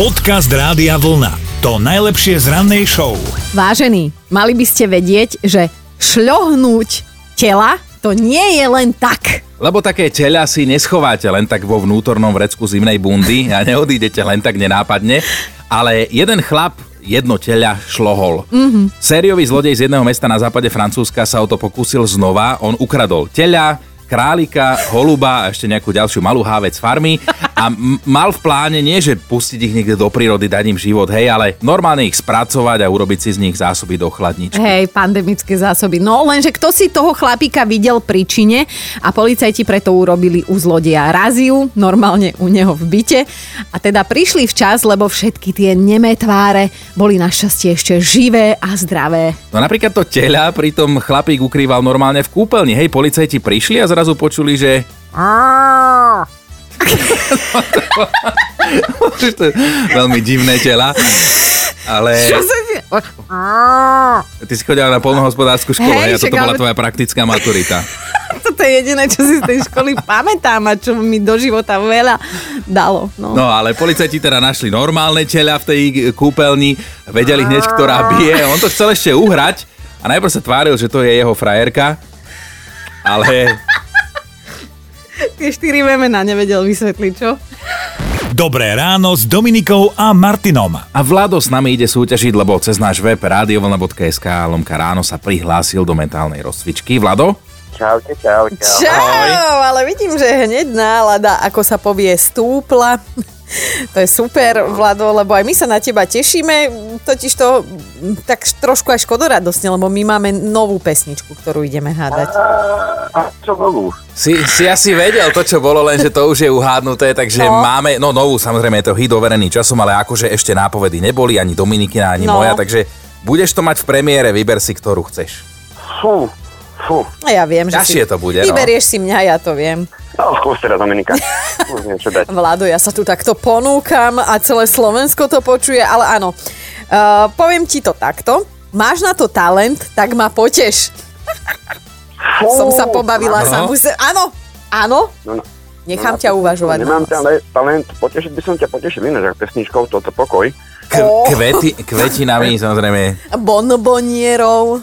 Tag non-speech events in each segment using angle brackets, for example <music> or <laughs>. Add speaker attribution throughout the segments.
Speaker 1: Podcast Rádia Vlna. To najlepšie z rannej show.
Speaker 2: Vážení, mali by ste vedieť, že šľohnúť tela to nie je len tak.
Speaker 3: Lebo také teľa si neschováte len tak vo vnútornom vrecku zimnej bundy a neodídete len tak nenápadne. Ale jeden chlap jedno teľa šlohol. Mm-hmm. Sériový zlodej z jedného mesta na západe Francúzska sa o to pokúsil znova. On ukradol teľa, králika, holuba a ešte nejakú ďalšiu malú hávec farmy a m- mal v pláne nie, že pustiť ich niekde do prírody, dať im život, hej, ale normálne ich spracovať a urobiť si z nich zásoby do chladničky.
Speaker 2: Hej, pandemické zásoby. No lenže kto si toho chlapíka videl príčine a policajti preto urobili u zlodeja raziu, normálne u neho v byte. A teda prišli včas, lebo všetky tie nemé tváre boli našťastie ešte živé a zdravé.
Speaker 3: No napríklad to teľa pritom chlapík ukrýval normálne v kúpeľni. Hej, policajti prišli a zrazu počuli, že... to je veľmi divné tela. Ale ty si chodila na polnohospodárskú školu
Speaker 2: Hej,
Speaker 3: hej, a toto bola
Speaker 2: ale-
Speaker 3: tvoja praktická maturita. <laughs>
Speaker 2: Toto je jediné, čo si z tej školy pamätám a čo mi do života veľa dalo. No.
Speaker 3: No ale policajti teda našli normálne teľa v tej kúpeľni, vedeli hneď, ktorá bije. On to chcel ešte uhrať a najprv sa tváril, že to je jeho frajerka. Ale
Speaker 2: Tie štyri memená nevedel vysvetliť, čo?
Speaker 1: Dobré ráno s Dominikou a Martinom.
Speaker 3: A Vlado s nami ide súťažiť, lebo cez náš web radiovlna.sk lomka ráno sa prihlásil do mentálnej rozcvičky. Vlado?
Speaker 4: Čaute, čaute.
Speaker 2: Čau, ale vidím, že hneď nálada, ako sa povie, stúpla. To je super, Vlado, lebo aj my sa na teba tešíme, totiž to tak trošku aj škodoradosne, lebo my máme novú pesničku, ktorú ideme hádať.
Speaker 4: A čo novú?
Speaker 3: Si, si asi vedel to, čo bolo, lenže to už je uhádnuté, takže
Speaker 2: no.
Speaker 3: máme, no novú samozrejme je to hit overený časom, ale akože ešte nápovedy neboli, ani Dominikina, ani
Speaker 2: No.
Speaker 3: moja, takže budeš to mať v premiére, vyber si, ktorú chceš.
Speaker 4: Fú, fú.
Speaker 2: A ja viem, že
Speaker 3: Ťažšie
Speaker 2: si...
Speaker 3: to bude, no.
Speaker 2: Vyberieš si mňa, ja to viem.
Speaker 4: No, skús teda, Dominika. <laughs> Skús niečo dať.
Speaker 2: Vlado, ja sa tu takto ponúkam a celé Slovensko to počuje, ale áno. Uh, poviem ti to takto. Máš na to talent, tak ma poteš.
Speaker 4: Fú,
Speaker 2: Som sa pobavila
Speaker 3: áno.
Speaker 2: samu se... Áno, áno.
Speaker 4: No, no.
Speaker 2: Nechám
Speaker 4: No,
Speaker 2: ťa uvažovať.
Speaker 4: Nemám
Speaker 2: na
Speaker 4: talent, potešiť by som ťa potešil ináč, ak pesničkou toto pokoj.
Speaker 3: K-
Speaker 2: Oh.
Speaker 3: kvety, kvetinami samozrejme.
Speaker 2: bonbonierov.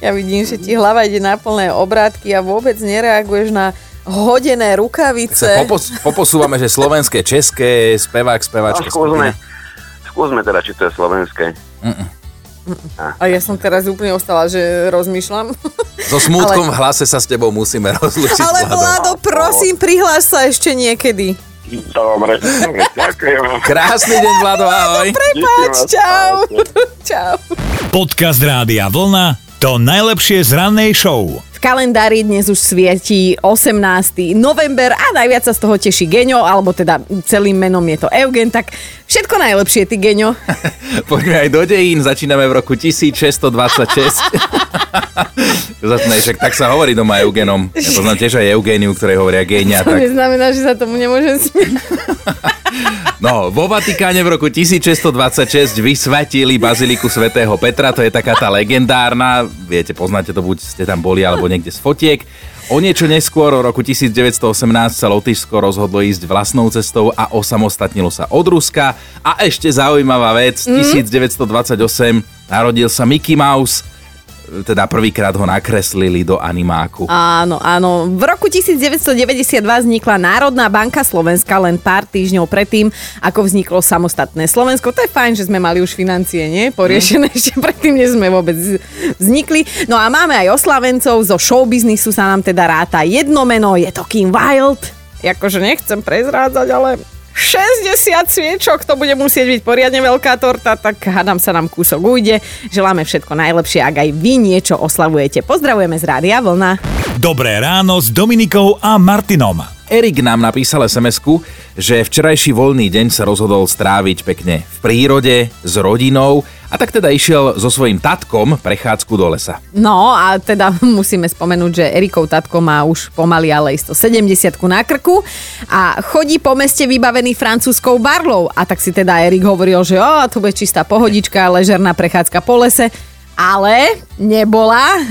Speaker 2: Ja vidím, že ti hlava ide na plné obrátky a vôbec nereaguješ na hodené
Speaker 3: Sa
Speaker 2: rukavice.
Speaker 3: popos, poposúvame, že slovenské, české, spevák,
Speaker 4: No,
Speaker 3: spevačka.
Speaker 4: skúsme, skúsme teda, či to je slovenské.
Speaker 2: A ja som teraz úplne ostala, že rozmýšľam.
Speaker 3: So smútkom v hlase sa s tebou musíme rozlučiť.
Speaker 2: Ale
Speaker 3: Vlado.
Speaker 2: Prosím, prihlás sa ešte niekedy.
Speaker 4: Dobre, ďakujem.
Speaker 3: Krásny deň, Vlado, ahoj.
Speaker 2: Prepáč, čau. <laughs> čau.
Speaker 1: Podcast Rádia Vlna. To najlepšie z rannej show.
Speaker 2: Kalendári dnes už svietí 18. november a najviac sa z toho teší Geňo, alebo teda celým menom je to Eugen, tak všetko najlepšie, ty Geňo. <laughs>
Speaker 3: Poďme aj do dejín, začíname v roku 1626. <laughs> Zatne, však tak sa hovorí doma Eugenom. Ja poznám tiež aj Eugéniu, ktorej hovoria génia. <laughs>
Speaker 2: To
Speaker 3: Tak.
Speaker 2: neznamená, že sa tomu nemôžem smieť.
Speaker 3: No, vo Vatikáne v roku 1626 vysvetili baziliku svätého Petra, to je taká tá legendárna, viete, poznáte to, buď ste tam boli, alebo niekde z fotiek. O niečo neskôr, v roku 1918 sa Lotyšsko rozhodlo ísť vlastnou cestou a osamostatnilo sa od Ruska. A ešte zaujímavá vec, 1928 narodil sa Mickey Mouse, teda prvýkrát ho nakreslili do animáku.
Speaker 2: Áno, áno. V roku 1992 vznikla Národná banka Slovenska len pár týždňov predtým, ako vzniklo samostatné Slovensko. To je fajn, že sme mali už financie, nie? Poriešené ešte predtým, než sme vôbec vznikli. No a máme aj oslavencov, zo showbiznisu sa nám teda ráta jedno meno, je to Kim Wild. Jakože nechcem prezrádzať, ale 60 sviečok, to bude musieť byť poriadne veľká torta, tak hádam sa nám kúsok ujde. Želáme všetko najlepšie, ak aj vy niečo oslavujete. Pozdravujeme z Rádia Vlna.
Speaker 1: Dobré ráno s Dominikou a Martinom.
Speaker 3: Erik nám napísal sms že včerajší voľný deň sa rozhodol stráviť pekne v prírode, s rodinou a tak teda išiel so svojím tatkom prechádzku do lesa.
Speaker 2: No a teda <laughs> musíme spomenúť, že Erikov tatko má už pomaly ale isto 70 na krku a chodí po meste vybavený francúzskou barlou. A tak si teda Erik hovoril, že o, to bude čistá pohodička, ležerná prechádzka po lese. Ale nebola.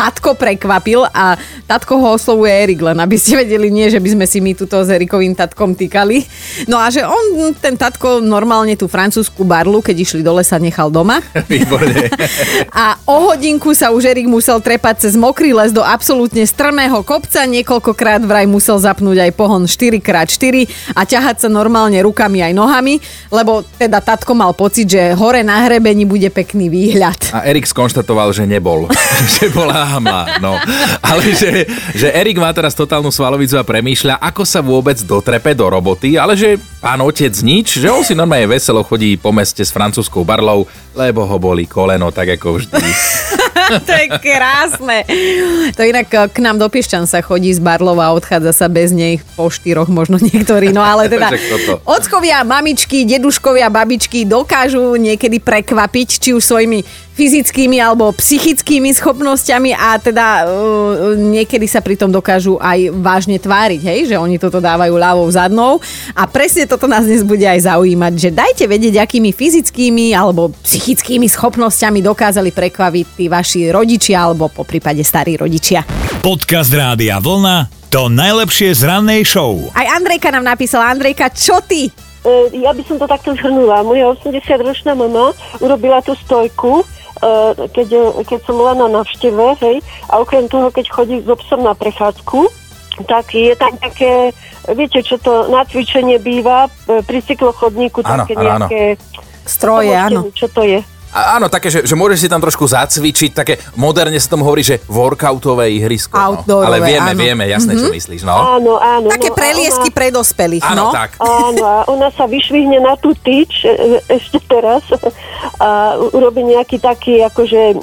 Speaker 2: Tatko prekvapil a tatko ho oslovuje Erik, len aby ste vedeli, nie, že by sme si my tuto s Erikovým tatkom týkali. No a že on, ten tatko, normálne tú francúzsku barlu, keď išli do lesa, nechal doma. <laughs>
Speaker 3: Výborne.
Speaker 2: A o hodinku sa už Erik musel trepať cez mokrý les do absolútne strmého kopca, niekoľkokrát vraj musel zapnúť aj pohon 4x4 a ťahať sa normálne rukami aj nohami, lebo teda tatko mal pocit, že hore na hrebení bude pekný výhľad.
Speaker 3: A Erik skonštatoval, že nebol. <laughs> že bola hmla. No. Ale že, že Erik má teraz totálnu svalovicu a premýšľa, ako sa vôbec dotrepe do roboty, ale že pán otec nič, že on si normálne veselo chodí po meste s francúzskou barlou, lebo ho boli koleno, tak ako vždy. <laughs>
Speaker 2: to je krásne. To inak eh, k nám do Piešťan sa chodí z Barlova a odchádza sa bez nej po štyroch možno niektorí. No ale <laughs> teda ockovia, mamičky, deduškovia, babičky dokážu niekedy prekvapiť, či už svojimi fyzickými alebo psychickými schopnosťami a teda uh, niekedy sa pritom dokážu aj vážne tváriť, hej, že oni toto dávajú ľavou zadnou a presne toto nás dnes bude aj zaujímať, že dajte vedieť, akými fyzickými alebo psychickými schopnosťami dokázali prekvapiť tí vaši rodičia alebo po prípade starí rodičia.
Speaker 1: Podcast Rádia Vlna to najlepšie z rannej show.
Speaker 2: Aj Andrejka nám napísala, Andrejka, čo ty?
Speaker 5: E, ja by som to takto zhrnula. Moja 80-ročná mama urobila tú stojku, keď, keď som bola na návšteve, hej, a okrem toho, keď chodí s obsom na prechádzku, tak je tam také, viete, čo to na cvičenie býva, e, pri cyklochodníku,
Speaker 3: Áno,
Speaker 5: také
Speaker 3: áno, áno.
Speaker 5: nejaké...
Speaker 2: Stroje, áno.
Speaker 5: Čo to je?
Speaker 3: A áno, také, že, že môžeš si tam trošku zacvičiť, také moderne sa tomu hovorí, že workoutové ihrisko. no.
Speaker 2: Outdoorové,
Speaker 3: Ale vieme,
Speaker 2: áno.
Speaker 3: vieme, jasné, čo myslíš, no.
Speaker 5: Áno, áno.
Speaker 2: Také
Speaker 5: no,
Speaker 2: preliesky
Speaker 5: ona-
Speaker 2: pre dospelých,
Speaker 3: Áno,
Speaker 2: no.
Speaker 3: tak.
Speaker 5: Áno, a ona sa vyšvihne na tú tyč e, ešte teraz a urobí nejaký taký, akože,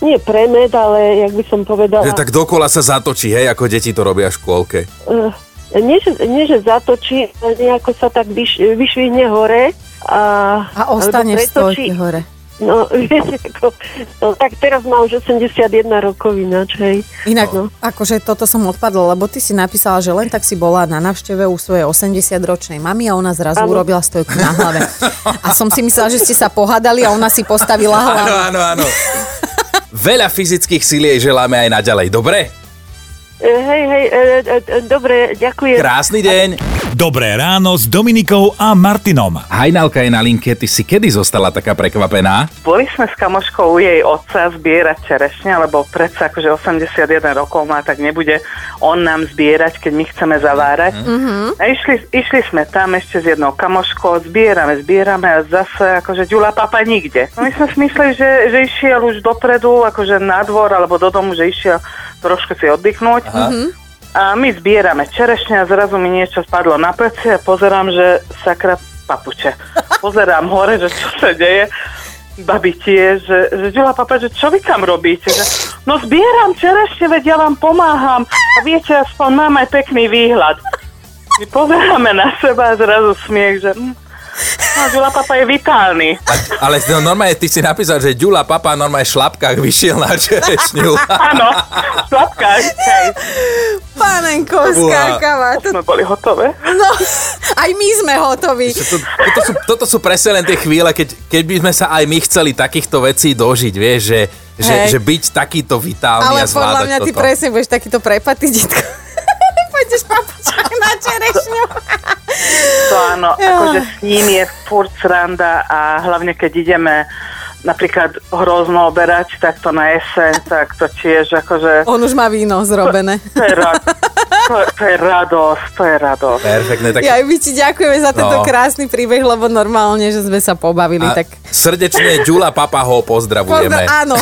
Speaker 5: nie premed, ale jak by som povedala,
Speaker 3: Že tak dokola sa zatočí, hej, ako deti to robia v škôlke.
Speaker 5: eh, nie, že, nie, že zatočí, ale nejako sa tak vyš, vyšvihne hore a,
Speaker 2: A ostane v
Speaker 5: pretočí.
Speaker 2: stojke hore.
Speaker 5: No, <laughs> viete, ako, no, tak teraz má už 81 rokov ináč, hej.
Speaker 2: Inak,
Speaker 5: No.
Speaker 2: akože toto som odpadla, lebo ty si napísala, že len tak si bola na návšteve u svojej 80-ročnej mamy a ona zrazu
Speaker 5: Áno.
Speaker 2: urobila stojku na hlave. A som si myslela, že ste sa pohádali a ona si postavila
Speaker 3: Áno,
Speaker 2: hlavu.
Speaker 3: áno, áno. Veľa fyzických síl jej želáme aj naďalej, dobre?
Speaker 5: E, hej, hej, e, e, e, dobre, ďakujem.
Speaker 3: Krásny deň.
Speaker 1: Dobré ráno s Dominikou a Martinom.
Speaker 3: Hajnalka je na linke, ty si kedy zostala taká prekvapená?
Speaker 6: Boli sme s kamoškou u jej otca zbierať čerešne, lebo predsa akože 81 rokov má, tak nebude on nám zbierať, keď my chceme zavárať. Mm-hmm. A išli, išli sme tam ešte s jednou kamoškou, zbierame, zbierame a zase akože ďula papa nikde. No my sme si mysleli, že, že išiel už dopredu, akože na dvor alebo do domu, že išiel trošku si oddychnúť. A my zbierame čerešne a zrazu mi niečo spadlo na pleci a pozerám, že sakra papuče. <laughs> Pozerám hore, že čo sa deje. Babi tiež, že, že Ďula papa, že čo vy tam robíte? Že, no zbieram čerešne, veď ja vám pomáham. A viete, aspoň mám aj pekný výhľad. My pozeráme na seba a zrazu smiech, že hm, no, Ďula papa je vitálny.
Speaker 3: Ale no, normálne ty si napísal, že Ďula papa normálne v šlapkách vyšiel na čerešňu. <laughs>
Speaker 6: Áno, šlapka, hej.
Speaker 2: Panenko,
Speaker 3: Uha.
Speaker 2: skákava. To,
Speaker 6: Sme boli hotové.
Speaker 2: no, aj my sme hotoví.
Speaker 3: To, toto, sú, toto sú presne len tie chvíle, keď, keď by sme sa aj my chceli takýchto vecí dožiť, vieš, že, že,
Speaker 2: Hej.
Speaker 3: že byť takýto vitálny
Speaker 2: Ale
Speaker 3: a zvládať
Speaker 2: podľa mňa ty presne budeš takýto prepatý, <laughs> detko. Pôjdeš papučák na čerešňu.
Speaker 6: To áno, akože s ním je furt sranda a hlavne keď ideme napríklad hrozno oberať, tak to na jeseň, tak to tiež akože
Speaker 2: On už má víno zrobené.
Speaker 6: to je, ra- to, to je radosť, to je radosť.
Speaker 3: Perfektné, tak
Speaker 2: Ja my ti ďakujeme za tento
Speaker 3: No.
Speaker 2: krásny príbeh, lebo normálne, že sme sa pobavili,
Speaker 3: a
Speaker 2: tak...
Speaker 3: srdečne Ďula papa ho pozdravujeme.
Speaker 2: Pozdrav, áno.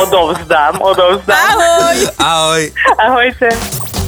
Speaker 6: Odovzdám, odovzdám.
Speaker 2: Ahoj.
Speaker 3: Ahoj.
Speaker 6: Ahojte.